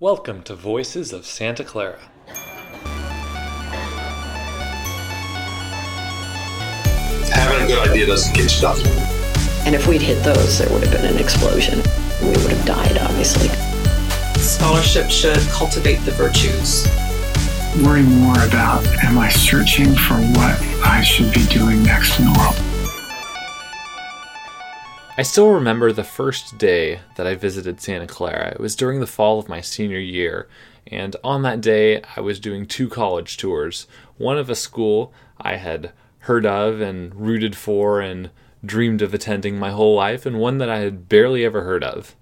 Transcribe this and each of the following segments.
Welcome to Voices of Santa Clara. Having a good idea doesn't get you stuff. And if we'd hit those, there would have been an explosion. We would have died, obviously. Scholarship should cultivate the virtues. Worry more about am I searching for what I should be doing next in the world? I still remember the first day that I visited Santa Clara. It was during the fall of my senior year, and on that day I was doing two college tours one of a school I had heard of and rooted for and dreamed of attending my whole life, and one that I had barely ever heard of.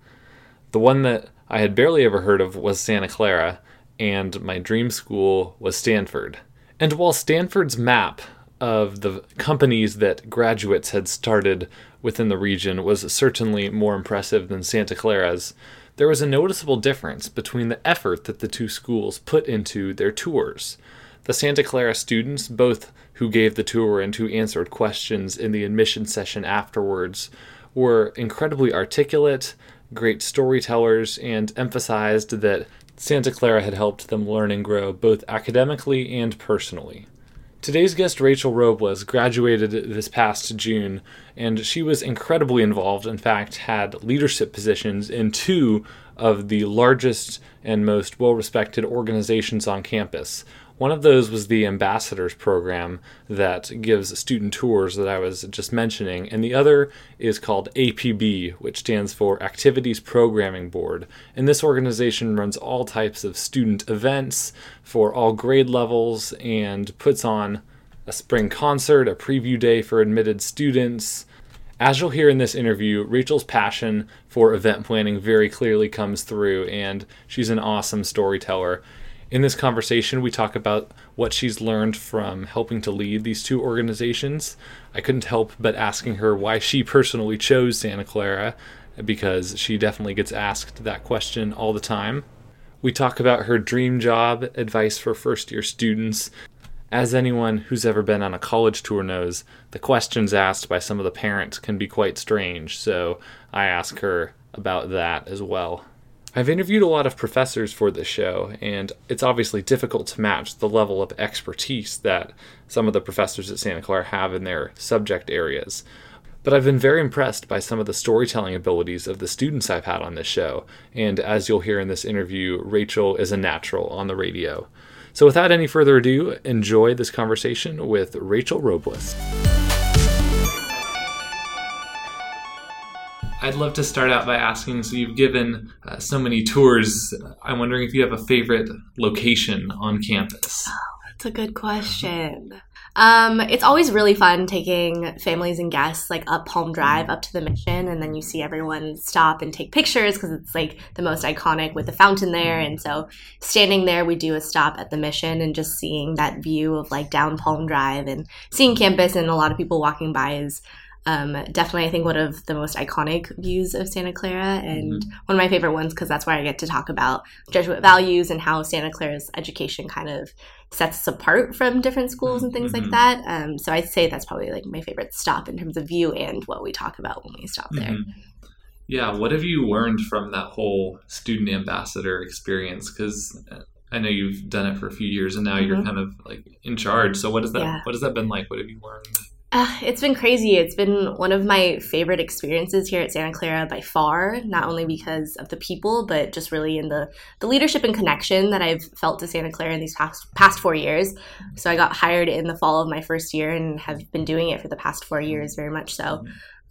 The one that I had barely ever heard of was Santa Clara, and my dream school was Stanford. And while Stanford's map of the companies that graduates had started within the region was certainly more impressive than Santa Clara's, there was a noticeable difference between the effort that the two schools put into their tours. The Santa Clara students, both who gave the tour and who answered questions in the admission session afterwards, were incredibly articulate, great storytellers, and emphasized that Santa Clara had helped them learn and grow both academically and personally. Today's guest, Rachel Robles, graduated this past June, and she was incredibly involved. In fact, had leadership positions in two of the largest and most well respected organizations on campus. One of those was the Ambassadors Program that gives student tours that I was just mentioning, and the other is called APB, which stands for Activities Programming Board. And this organization runs all types of student events for all grade levels and puts on a spring concert, a preview day for admitted students. As you'll hear in this interview, Rachel's passion for event planning very clearly comes through, and she's an awesome storyteller. In this conversation, we talk about what she's learned from helping to lead these two organizations. I couldn't help but asking her why she personally chose Santa Clara, because she definitely gets asked that question all the time. We talk about her dream job, advice for first year students. As anyone who's ever been on a college tour knows, the questions asked by some of the parents can be quite strange, so I ask her about that as well. I've interviewed a lot of professors for this show, and it's obviously difficult to match the level of expertise that some of the professors at Santa Clara have in their subject areas. But I've been very impressed by some of the storytelling abilities of the students I've had on this show, and as you'll hear in this interview, Rachel is a natural on the radio. So without any further ado, enjoy this conversation with Rachel Robles. I'd love to start out by asking so you've given uh, so many tours. I'm wondering if you have a favorite location on campus. Oh, that's a good question. Um, it's always really fun taking families and guests like up Palm Drive up to the mission, and then you see everyone stop and take pictures because it's like the most iconic with the fountain there. And so, standing there, we do a stop at the mission and just seeing that view of like down Palm Drive and seeing campus and a lot of people walking by is um, definitely, I think one of the most iconic views of Santa Clara, and mm-hmm. one of my favorite ones because that's where I get to talk about Jesuit values and how Santa Clara's education kind of sets us apart from different schools and things mm-hmm. like that. Um, so I'd say that's probably like my favorite stop in terms of view and what we talk about when we stop there. Mm-hmm. Yeah, what have you learned from that whole student ambassador experience? Because uh, I know you've done it for a few years, and now you're mm-hmm. kind of like in charge. So what has that yeah. what has that been like? What have you learned? Uh, it's been crazy. It's been one of my favorite experiences here at Santa Clara by far, not only because of the people, but just really in the, the leadership and connection that I've felt to Santa Clara in these past, past four years. So I got hired in the fall of my first year and have been doing it for the past four years, very much so.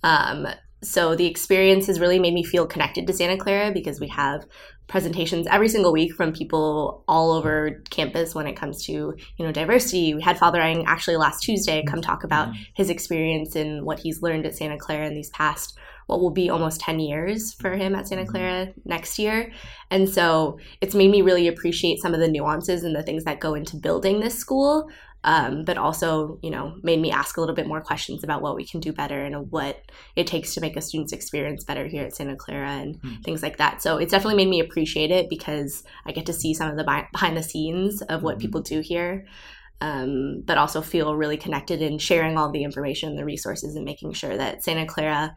Um, so the experience has really made me feel connected to Santa Clara because we have presentations every single week from people all over campus when it comes to you know diversity. We had Father Eng actually last Tuesday come talk about mm-hmm. his experience and what he's learned at Santa Clara in these past what will be almost 10 years for him at Santa mm-hmm. Clara next year. And so it's made me really appreciate some of the nuances and the things that go into building this school um, but also you know made me ask a little bit more questions about what we can do better and what it takes to make a student's experience better here at Santa Clara and mm. things like that. So it's definitely made me appreciate it because I get to see some of the behind the scenes of what mm. people do here. Um, but also feel really connected in sharing all the information and the resources and making sure that Santa Clara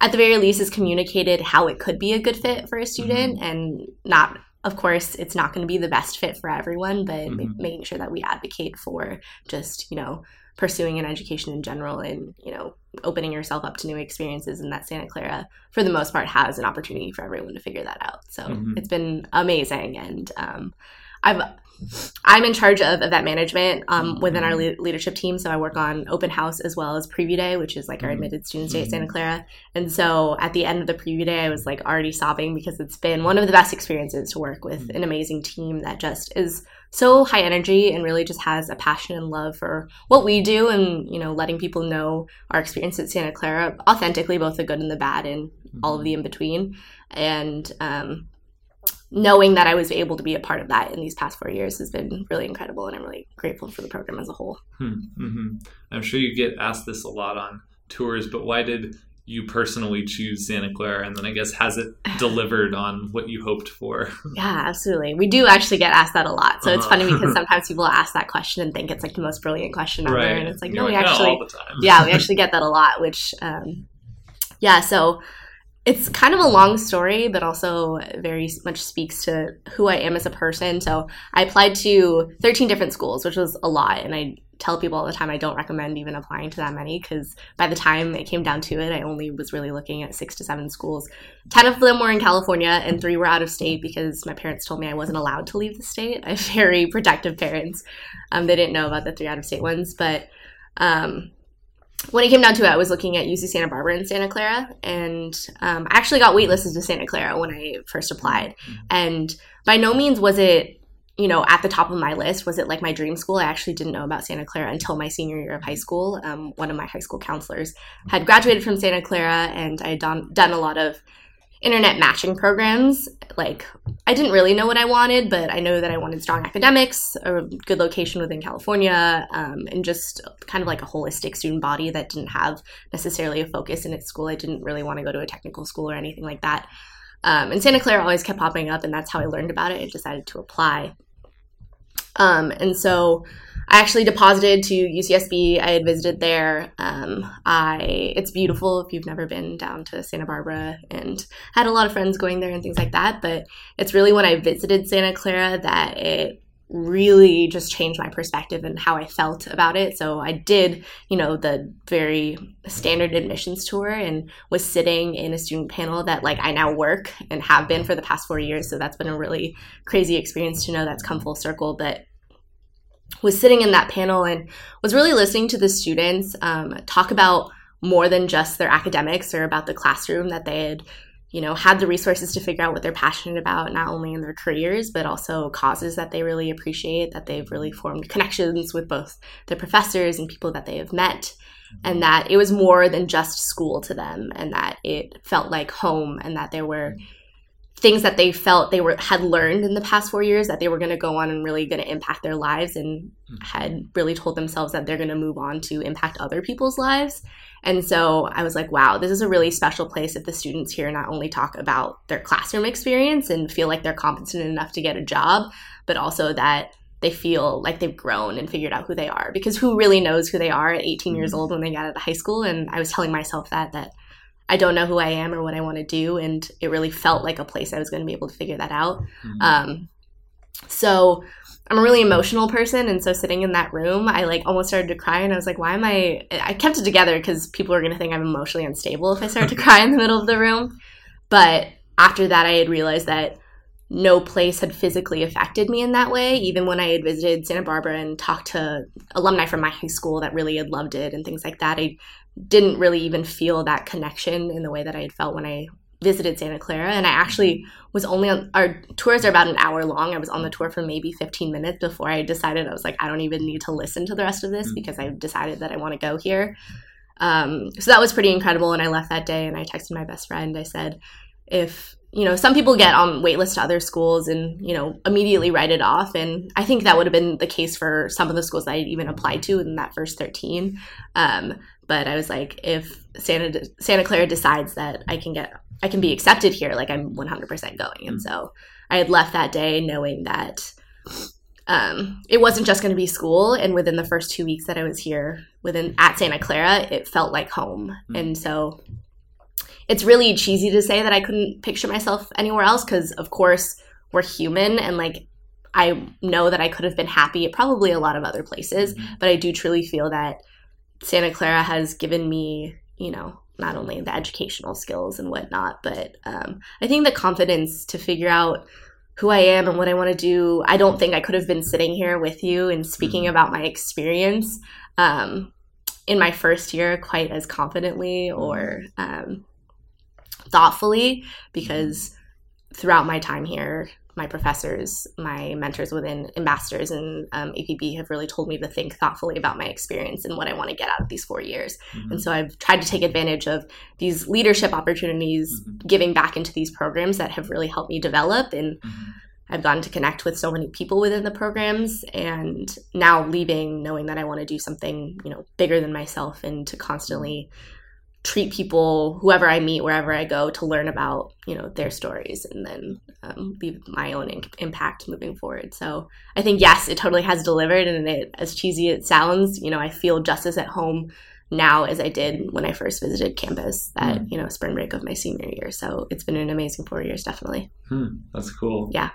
at the very least is communicated how it could be a good fit for a student mm-hmm. and not of course, it's not going to be the best fit for everyone, but mm-hmm. making sure that we advocate for just, you know, pursuing an education in general and, you know, opening yourself up to new experiences and that Santa Clara, for the most part, has an opportunity for everyone to figure that out. So mm-hmm. it's been amazing. And um, I've I'm in charge of event management um, within our le- leadership team. So I work on open house as well as preview day, which is like our mm-hmm. admitted students day at Santa mm-hmm. Clara. And so at the end of the preview day, I was like already sobbing because it's been one of the best experiences to work with an amazing team that just is so high energy and really just has a passion and love for what we do and you know letting people know our experience at Santa Clara authentically, both the good and the bad and all of the in between. And um, knowing that I was able to be a part of that in these past four years has been really incredible, and I'm really grateful for the program as a whole. Hmm, mm-hmm. I'm sure you get asked this a lot on tours, but why did you personally choose Santa Clara, and then I guess has it delivered on what you hoped for? Yeah, absolutely. We do actually get asked that a lot, so uh-huh. it's funny because sometimes people ask that question and think it's like the most brilliant question ever, right. and it's like You're no, like, we actually, yeah, we actually get that a lot. Which, um, yeah, so it's kind of a long story, but also very much speaks to who I am as a person. So I applied to 13 different schools, which was a lot. And I tell people all the time I don't recommend even applying to that many because by the time it came down to it, I only was really looking at six to seven schools. 10 of them were in California and three were out of state because my parents told me I wasn't allowed to leave the state. I have very protective parents. Um, they didn't know about the three out of state ones, but um, when it came down to it, I was looking at UC Santa Barbara and Santa Clara, and um, I actually got waitlisted to Santa Clara when I first applied. And by no means was it, you know, at the top of my list. Was it like my dream school? I actually didn't know about Santa Clara until my senior year of high school. Um, one of my high school counselors had graduated from Santa Clara, and I had done done a lot of internet matching programs. Like, I didn't really know what I wanted, but I know that I wanted strong academics, a good location within California, um, and just kind of like a holistic student body that didn't have necessarily a focus in its school. I didn't really want to go to a technical school or anything like that. Um, and Santa Clara always kept popping up, and that's how I learned about it. and decided to apply. Um, and so I actually deposited to UCSB. I had visited there. Um, I it's beautiful if you've never been down to Santa Barbara, and had a lot of friends going there and things like that. But it's really when I visited Santa Clara that it really just changed my perspective and how I felt about it. So I did, you know, the very standard admissions tour and was sitting in a student panel that like I now work and have been for the past 4 years. So that's been a really crazy experience to know that's come full circle, but was sitting in that panel and was really listening to the students um, talk about more than just their academics or about the classroom that they had you know had the resources to figure out what they're passionate about not only in their careers but also causes that they really appreciate that they've really formed connections with both the professors and people that they have met and that it was more than just school to them and that it felt like home and that there were things that they felt they were had learned in the past four years that they were going to go on and really going to impact their lives and mm. had really told themselves that they're going to move on to impact other people's lives and so i was like wow this is a really special place if the students here not only talk about their classroom experience and feel like they're competent enough to get a job but also that they feel like they've grown and figured out who they are because who really knows who they are at 18 mm-hmm. years old when they got out of high school and i was telling myself that that I don't know who I am or what I want to do. And it really felt like a place I was going to be able to figure that out. Mm-hmm. Um, so I'm a really emotional person. And so sitting in that room, I like almost started to cry. And I was like, why am I? I kept it together because people are going to think I'm emotionally unstable if I start to cry in the middle of the room. But after that, I had realized that no place had physically affected me in that way. Even when I had visited Santa Barbara and talked to alumni from my high school that really had loved it and things like that, I didn't really even feel that connection in the way that I had felt when I visited Santa Clara. And I actually was only on our tours are about an hour long. I was on the tour for maybe 15 minutes before I decided I was like, I don't even need to listen to the rest of this mm-hmm. because I've decided that I want to go here. Um, so that was pretty incredible. And I left that day and I texted my best friend. I said, if you know, some people get on waitlist to other schools and, you know, immediately write it off. And I think that would have been the case for some of the schools that I even applied to in that first 13. Um, but I was like, if Santa Santa Clara decides that I can get I can be accepted here, like I'm 100% going. And so I had left that day knowing that um, it wasn't just going to be school. And within the first two weeks that I was here, within at Santa Clara, it felt like home. Mm-hmm. And so it's really cheesy to say that I couldn't picture myself anywhere else because, of course, we're human and like I know that I could have been happy at probably a lot of other places, but I do truly feel that Santa Clara has given me, you know, not only the educational skills and whatnot, but um, I think the confidence to figure out who I am and what I want to do. I don't think I could have been sitting here with you and speaking about my experience um, in my first year quite as confidently or um, thoughtfully because throughout my time here, my professors, my mentors within ambassadors and um, APB have really told me to think thoughtfully about my experience and what I want to get out of these four years. Mm-hmm. And so I've tried to take advantage of these leadership opportunities, Mm-hmm. giving back into these programs that have really helped me develop. And Mm-hmm. I've gotten to connect with so many people within the programs. And now leaving, knowing that I want to do something, you know, bigger than myself and to constantly treat people whoever i meet wherever i go to learn about you know their stories and then um, leave my own in- impact moving forward so i think yes it totally has delivered and it as cheesy it sounds you know i feel just as at home now as i did when i first visited campus that you know spring break of my senior year so it's been an amazing four years definitely Hmm, that's cool. Yeah.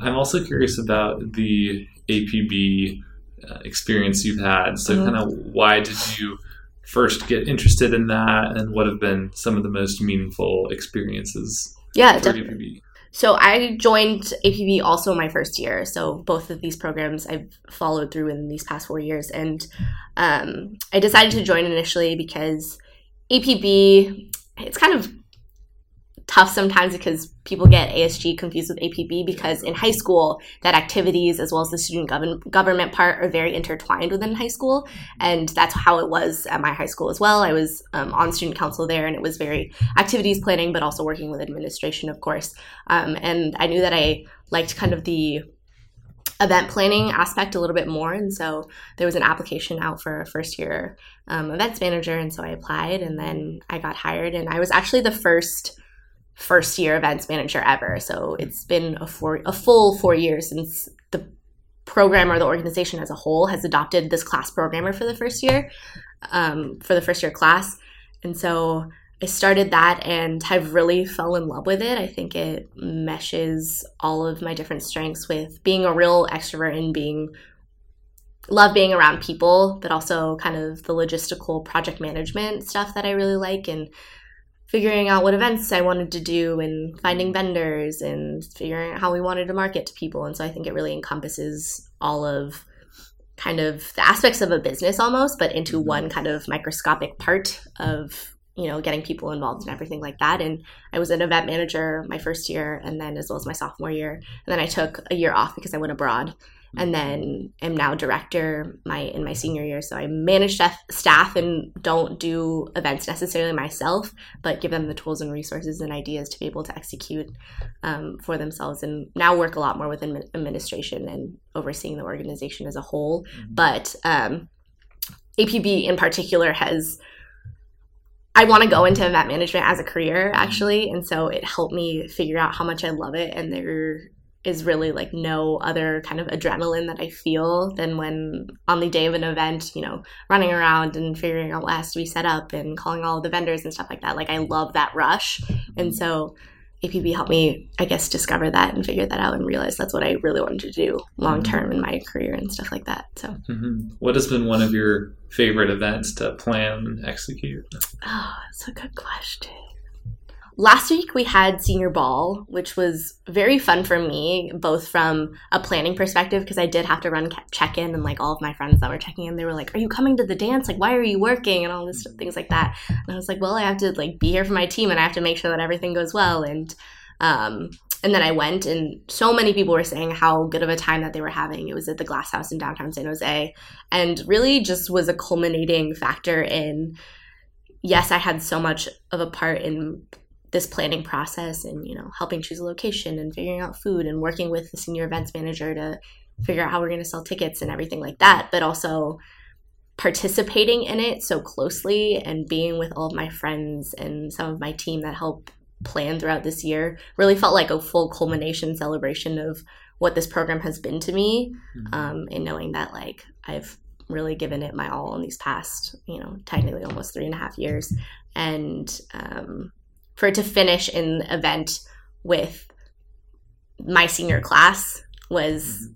I'm also curious about the APB uh, experience you've had. So, Mhm. kind of, why did you first get interested in that, and what have been some of the most meaningful experiences yeah definitely APB? So I joined APB also my first year. So both of these programs I've followed through in these past four years, and um, I decided to join initially because APB it's kind of tough sometimes because people get ASG confused with APB because in high school that activities as well as the student govern- government part are very intertwined within high school. And that's how it was at my high school as well. I was um, on student council there and it was very activities planning but also working with administration of course. Um, and I knew that I liked kind of the event planning aspect a little bit more. And so there was an application out for a first year um, events manager. And so I applied and then I got hired. And I was actually the first first year events manager ever. So it's been a four a full four years since the program or the organization as a whole has adopted this class programmer for the first year, um, for the first year class. And so I started that and I've really fell in love with it. I think it meshes all of my different strengths with being a real extrovert and being love being around people, but also kind of the logistical project management stuff that I really like and figuring out what events I wanted to do and finding vendors and figuring out how we wanted to market to people. And so I think it really encompasses all of kind of the aspects of a business almost, but into mm-hmm. one kind of microscopic part of you know getting people involved and everything like that. And i was an event manager my first year and then as well as my sophomore year. And then i took a year off because i went abroad and then am now director my in my senior year. So i manage staff, staff and don't do events necessarily myself but give them the tools and resources and ideas to be able to execute um, for themselves. And now work a lot more with administration and overseeing the organization as a whole. But um, apb in particular has I want to go into event management as a career actually, and so it helped me figure out how much I love it. And there is really like no other kind of adrenaline that I feel than when on the day of an event, you know, running around and figuring out what has to be set up and calling all the vendors and stuff like that. Like I love that rush, and so APB helped me, I guess, discover that and figure that out and realize that's what I really wanted to do long term in my career and stuff like that. So, hmm What has been one of your favorite events to plan and execute? oh, that's a good question. Last week we had senior ball, which was very fun for me, both from a planning perspective because I did have to run check in, and like all of my friends that were checking in, they were like, "Are you coming to the dance? Like, why are you working?" and all this things like that. And I was like, "Well, I have to like be here for my team, and I have to make sure that everything goes well." And um, and then I went, and so many people were saying how good of a time that they were having. It was at the Glass House in downtown San Jose, and really just was a culminating factor in. Yes, I had so much of a part in this planning process and you know helping choose a location and figuring out food and working with the senior events manager to figure out how we're going to sell tickets and everything like that but also participating in it so closely and being with all of my friends and some of my team that help plan throughout this year really felt like a full culmination celebration of what this program has been to me um, and knowing that like i've really given it my all in these past you know technically almost three and a half years. And um, for it to finish in the event with my senior class was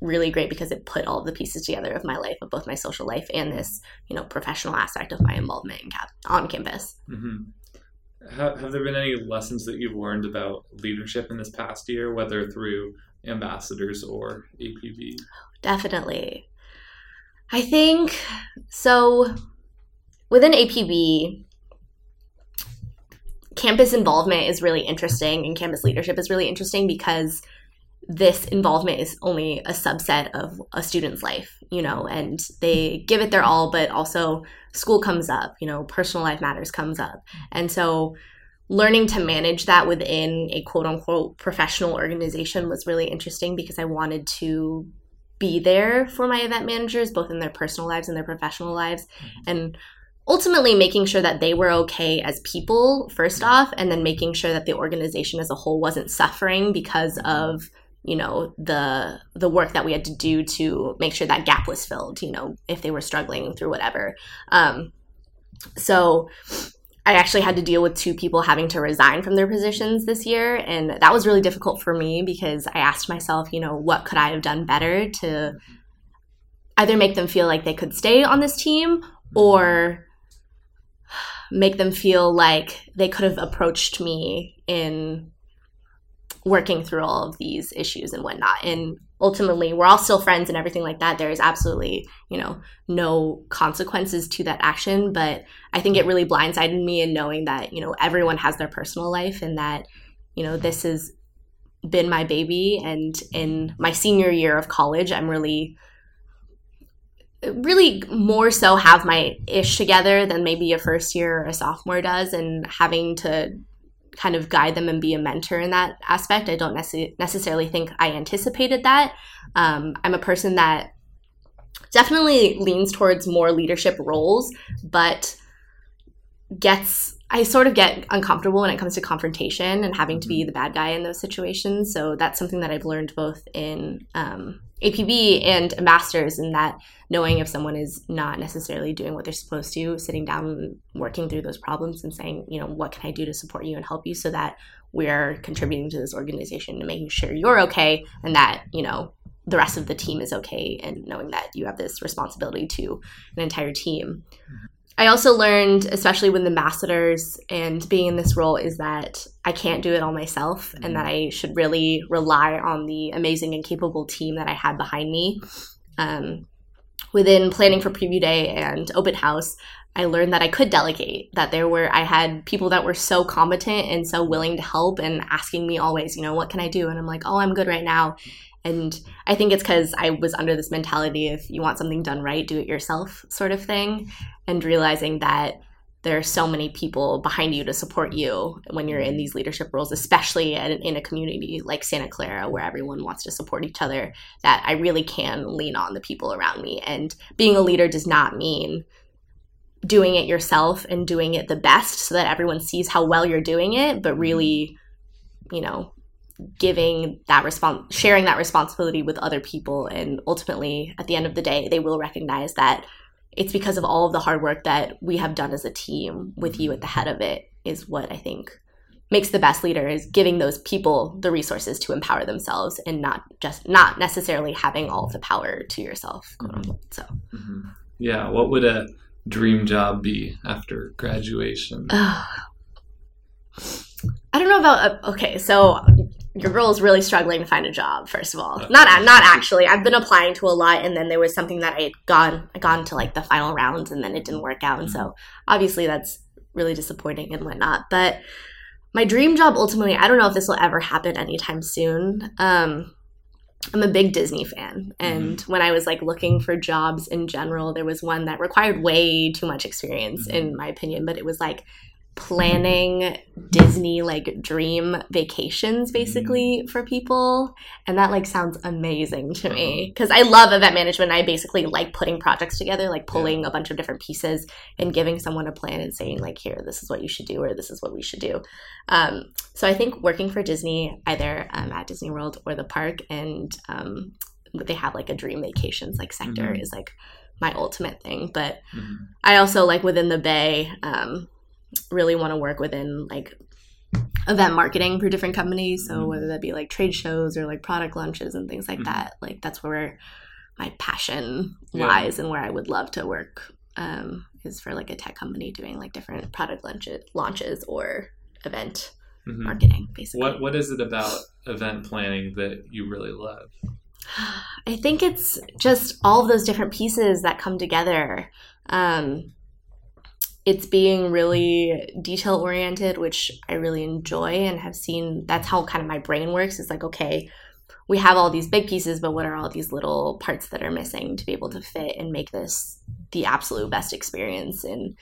really great because it put all the pieces together of my life, of both my social life and this, you know, professional aspect of my involvement in cap- on campus. Mm-hmm. Have, have there been any lessons that you've learned about leadership in this past year, whether through ambassadors or APB? Definitely. I think so. Within APB, campus involvement is really interesting and campus leadership is really interesting because this involvement is only a subset of a student's life, you know, and they give it their all, but also school comes up, you know, personal life matters comes up. And so learning to manage that within a quote unquote professional organization was really interesting because I wanted to be there for my event managers, both in their personal lives and their professional lives. Mm-hmm. And ultimately making sure that they were okay as people first off and then making sure that the organization as a whole wasn't suffering because of you know the the work that we had to do to make sure that gap was filled you know if they were struggling through whatever. Um, so i actually had to deal with two people having to resign from their positions this year and that was really difficult for me because i asked myself you know what could i have done better to either make them feel like they could stay on this team or make them feel like they could have approached me in working through all of these issues and whatnot. And ultimately, we're all still friends and everything like that. There is absolutely, you know, no consequences to that action. But I think it really blindsided me in knowing that, you know, everyone has their personal life and that, you know, this has been my baby. And in my senior year of college, I'm really really more so have my ish together than maybe a first year or a sophomore does and having to kind of guide them and be a mentor in that aspect. I don't nece- necessarily think I anticipated that. Um, I'm a person that definitely leans towards more leadership roles, but gets I sort of get uncomfortable when it comes to confrontation and having to be the bad guy in those situations. So that's something that I've learned both in um, APB and ambassadors in that knowing if someone is not necessarily doing what they're supposed to, sitting down working through those problems and saying, you know, what can I do to support you and help you so that we're contributing to this organization and making sure you're okay and that, you know, the rest of the team is okay and knowing that you have this responsibility to an entire team. Mm-hmm. I also learned, especially with ambassadors and being in this role, is that I can't do it all myself mm-hmm. and that I should really rely on the amazing and capable team that I had behind me. Um, within planning for preview day and open house, I learned that I could delegate, that there were, I had people that were so competent and so willing to help and asking me always, you know, what can I do? And I'm like, oh, I'm good right now. And I think it's because I was under this mentality if you want something done right, do it yourself sort of thing. And realizing that there are so many people behind you to support you when you're in these leadership roles, especially in a community like Santa Clara where everyone wants to support each other, that I really can lean on the people around me. And being a leader does not mean doing it yourself and doing it the best so that everyone sees how well you're doing it, but really, you know, giving that response sharing that responsibility with other people and ultimately at the end of the day they will recognize that it's because of all of the hard work that we have done as a team with you at the head of it is what i think makes the best leader is giving those people the resources to empower themselves and not just not necessarily having all the power to yourself mm-hmm. so mm-hmm. yeah what would a dream job be after graduation I don't know about uh, okay, so your girl is really struggling to find a job. First of all, not not actually. I've been applying to a lot, and then there was something that I had gone I gone to like the final rounds, and then it didn't work out, and so obviously that's really disappointing and whatnot. But my dream job ultimately, I don't know if this will ever happen anytime soon. Um, I'm a big Disney fan, and mm-hmm. when I was like looking for jobs in general, there was one that required way too much experience, mm-hmm. in my opinion. But it was like planning Disney like dream vacations basically mm. for people and that like sounds amazing to me because uh-huh. I love event management I basically like putting projects together like pulling yeah. a bunch of different pieces and giving someone a plan and saying like here this is what you should do or this is what we should do um, so I think working for Disney either um, at Disney World or the park and um, they have like a dream vacations like sector mm-hmm. is like my ultimate thing but mm-hmm. I also like within the bay um, really want to work within like event marketing for different companies. So whether that be like trade shows or like product launches and things like Mhm. that, like that's where my passion Yeah. lies and where I would love to work um, is for like a tech company doing like different product launches, launches or event Mhm. marketing, basically. What What is it about event planning that you really love? I think it's just all of those different pieces that come together. Um, it's being really detail oriented, which I really enjoy and have seen. That's how kind of my brain works. It's like, okay, we have all these big pieces, but what are all these little parts that are missing to be able to fit and make this the absolute best experience and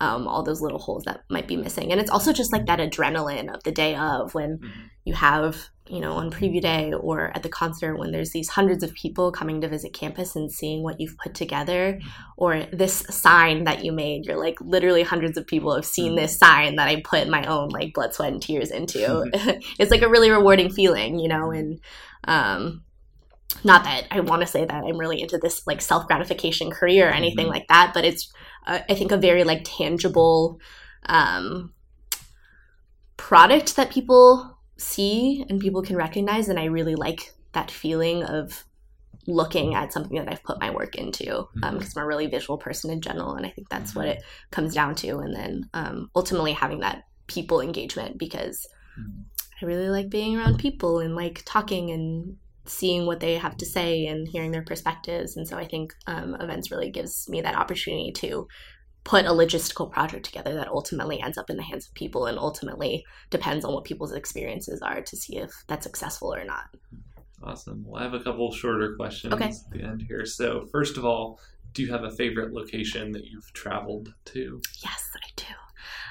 um, all those little holes that might be missing. And it's also just like that adrenaline of the day of when Mhm. you have, you know, on preview day or at the concert when there's these hundreds of people coming to visit campus and seeing what you've put together or this sign that you made. You're like, literally hundreds of people have seen this sign that I put my own like blood, sweat, and tears into. it's like a really rewarding feeling, you know, and um not that I want to say that I'm really into this like self gratification career or anything Mhm. like that, but it's uh, I think a very like tangible um, product that people see and people can recognize, and I really like that feeling of looking at something that I've put my work into because I'm a really visual person in general, and I think that's what it comes down to, and then um, ultimately having that people engagement because Mhm. I really like being around people and like talking and seeing what they have to say and hearing their perspectives. And so I think um, events really gives me that opportunity to put a logistical project together that ultimately ends up in the hands of people and ultimately depends on what people's experiences are to see if that's successful or not. Awesome. Well, I have a couple shorter questions Okay. at the end here. So, first of all, do you have a favorite location that you've traveled to? Yes, I do.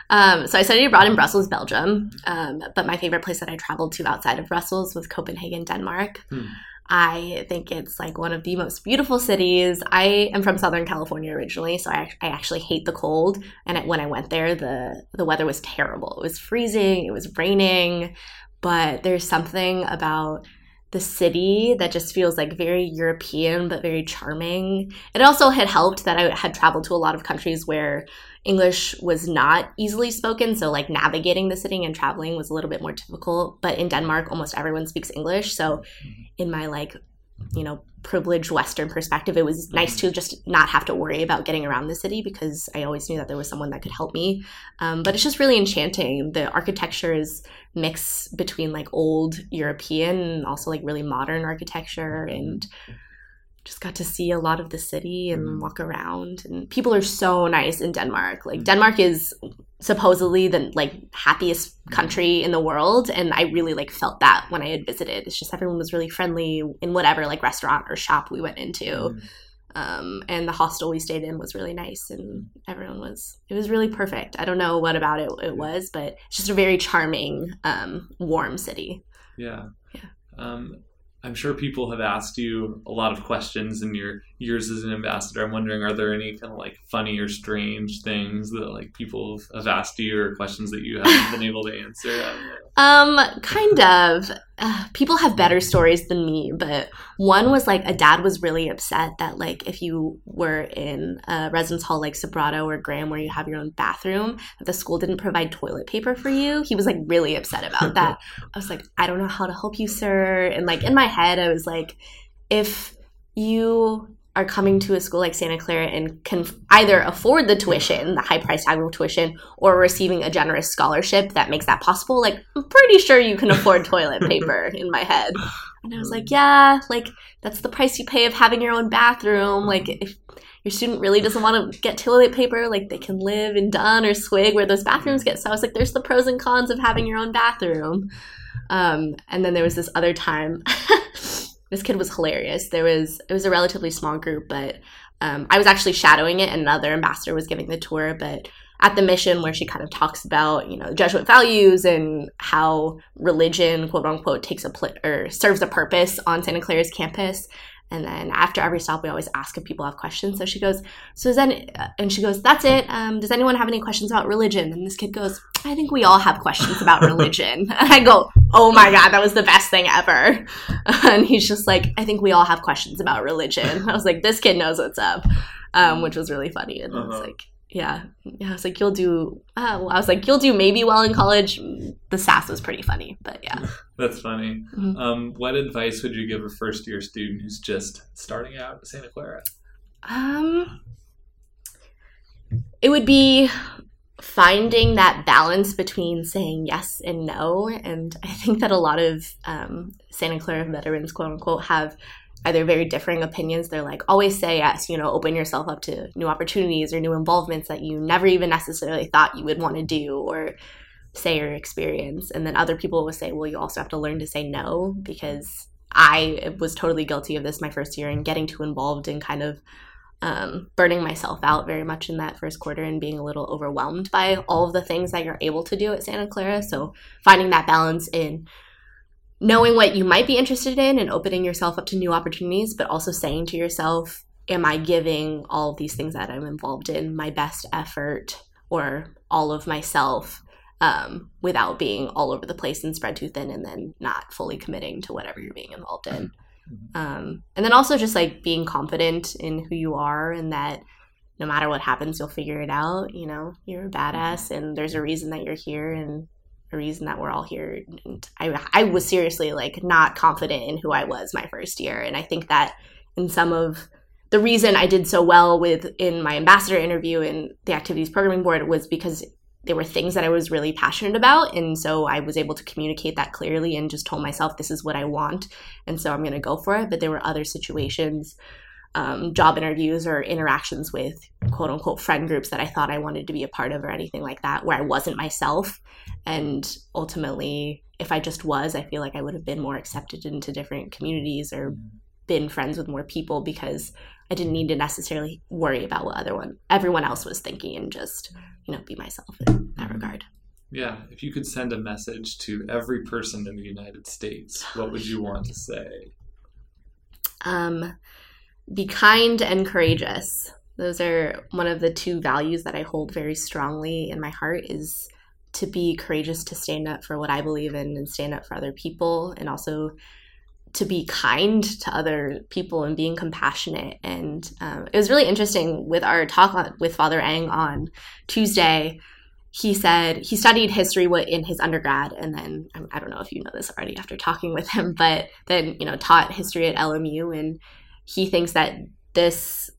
Um, so I studied abroad in Brussels, Belgium, um, but my favorite place that I traveled to outside of Brussels was Copenhagen, Denmark. Hmm. I think it's like one of the most beautiful cities. I am from Southern California originally, so I, I actually hate the cold. And it, when I went there, the the weather was terrible. It was freezing. It was raining, but there's something about the city that just feels like very European but very charming. It also had helped that I had traveled to a lot of countries where English was not easily spoken, so like navigating the city and traveling was a little bit more difficult. But in Denmark, almost everyone speaks English, so in my like, you know, privileged Western perspective, it was nice to just not have to worry about getting around the city because I always knew that there was someone that could help me. Um, but it's just really enchanting. The architecture is mix between like old European and also like really modern architecture and just got to see a lot of the city and Mhm. walk around and people are so nice in Denmark. Like Mhm. Denmark is supposedly the like happiest country in the world and I really like felt that when I had visited. It's just everyone was really friendly in whatever like restaurant or shop we went into. Mm. Um, and the hostel we stayed in was really nice and everyone was it was really perfect. I don't know what about it it was, but it's just a very charming, um, warm city. Yeah. Yeah. Um, I'm sure people have asked you a lot of questions in your years as an ambassador. I'm wondering, are there any kind of like funny or strange things that like people have asked you or questions that you haven't been able to answer? I don't know. Um, kind of. Uh, people have better stories than me, but one was like a dad was really upset that like if you were in a residence hall like Sobrato or Graham where you have your own bathroom, the school didn't provide toilet paper for you. He was like really upset about that. I was like, I don't know how to help you, sir. And like in my head, I was like, if you are coming to a school like Santa Clara and can either afford the tuition, the high priced of tuition, or receiving a generous scholarship that makes that possible, like I'm pretty sure you can afford toilet paper in my head. And I was like, yeah, like that's the price you pay of having your own bathroom. Like if your student really doesn't want to get toilet paper, like they can live in Dunne or Swig where those bathrooms get. So I was like, there's the pros and cons of having your own bathroom. Um, and then there was this other time. this kid was hilarious. There was it was a relatively small group, but um, I was actually shadowing it, and another ambassador was giving the tour. But at the mission, where she kind of talks about you know Jesuit values and how religion, quote unquote, takes a pl- or serves a purpose on Santa Clara's campus. And then after every stop, we always ask if people have questions. So she goes, "So then," and she goes, "That's it. Um, does anyone have any questions about religion?" And this kid goes, "I think we all have questions about religion." and I go, "Oh my god, that was the best thing ever!" And he's just like, "I think we all have questions about religion." I was like, "This kid knows what's up," um, which was really funny. And I was Uh-huh. like, yeah, yeah. I was like, you'll do. Uh, well, I was like, you'll do maybe well in college. The sass was pretty funny, but yeah. That's funny. Mhm. Um, what advice would you give a first year student who's just starting out at Santa Clara? Um, it would be finding that balance between saying yes and no. And I think that a lot of um, Santa Clara veterans, quote unquote, have either very differing opinions. They're like, always say yes, you know, open yourself up to new opportunities or new involvements that you never even necessarily thought you would want to do or say or experience. And then other people will say, well, you also have to learn to say no because I was totally guilty of this my first year and getting too involved and kind of um, burning myself out very much in that first quarter and being a little overwhelmed by all of the things that you're able to do at Santa Clara. So finding that balance in knowing what you might be interested in and opening yourself up to new opportunities, but also saying to yourself, Am I giving all of these things that I'm involved in my best effort or all of myself um, without being all over the place and spread too thin and then not fully committing to whatever you're being involved in? Um, and then also just like being confident in who you are and that no matter what happens, you'll figure it out. You know, you're a badass and there's a reason that you're here and a reason that we're all here. And I, I was seriously like not confident in who I was my first year. And I think that in some of the reason I did so well with in my ambassador interview and the activities programming board was because there were things that I was really passionate about. And so I was able to communicate that clearly and just told myself, this is what I want. And so I'm going to go for it. But there were other situations, um, job interviews or interactions with quote unquote friend groups that I thought I wanted to be a part of or anything like that, where I wasn't myself. And ultimately, if I just was, I feel like I would have been more accepted into different communities or been friends with more people because I didn't need to necessarily worry about what other one everyone else was thinking and just you know be myself in that regard. Yeah, if you could send a message to every person in the United States, what would you want to say? Um, be kind and courageous. Those are one of the two values that I hold very strongly in my heart is to be courageous to stand up for what I believe in and stand up for other people and also to be kind to other people and being compassionate. And um, it was really interesting with our talk on, with Father Eng on Tuesday. He said he studied history in his undergrad, and then I don't know if you know this already after talking with him, but then you know taught history at LMU, and he thinks that this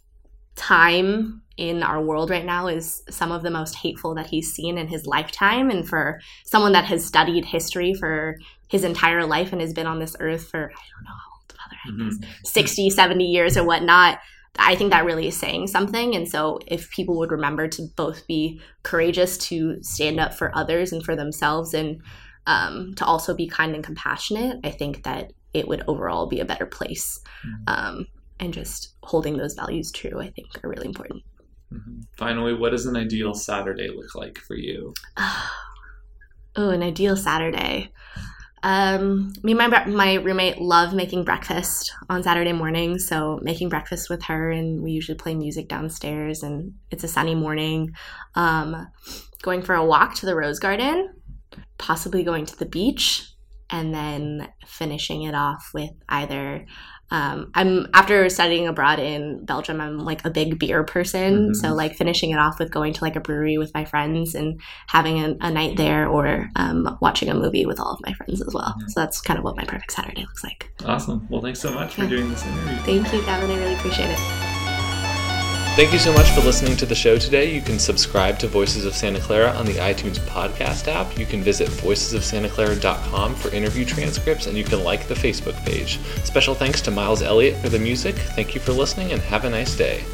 time in our world right now is some of the most hateful that he's seen in his lifetime. And for someone that has studied history for his entire life and has been on this earth for, I don't know how old Father Eng is, 60, 70 years or whatnot, I think that really is saying something. And so if people would remember to both be courageous to stand up for others and for themselves and um, to also be kind and compassionate, I think that it would overall be a better place. Um, and just holding those values true, I think, are really important. Mhm. Finally, what does an ideal Saturday look like for you? Oh, an ideal Saturday. Um, me and my, my roommate love making breakfast on Saturday mornings. So making breakfast with her, and we usually play music downstairs. And it's a sunny morning. Um, going for a walk to the Rose Garden, possibly going to the beach, and then finishing it off with either. Um, I'm after studying abroad in Belgium. I'm like a big beer person, Mhm. so like finishing it off with going to like a brewery with my friends and having a, a night there, or um, watching a movie with all of my friends as well. So that's kind of what my perfect Saturday looks like. Awesome. Well, thanks so much for doing this interview. Thank you, Gavin. I really appreciate it. Thank you so much for listening to the show today. You can subscribe to Voices of Santa Clara on the iTunes podcast app. You can visit voicesofsantaclara.com for interview transcripts, and you can like the Facebook page. Special thanks to Miles Elliott for the music. Thank you for listening, and have a nice day.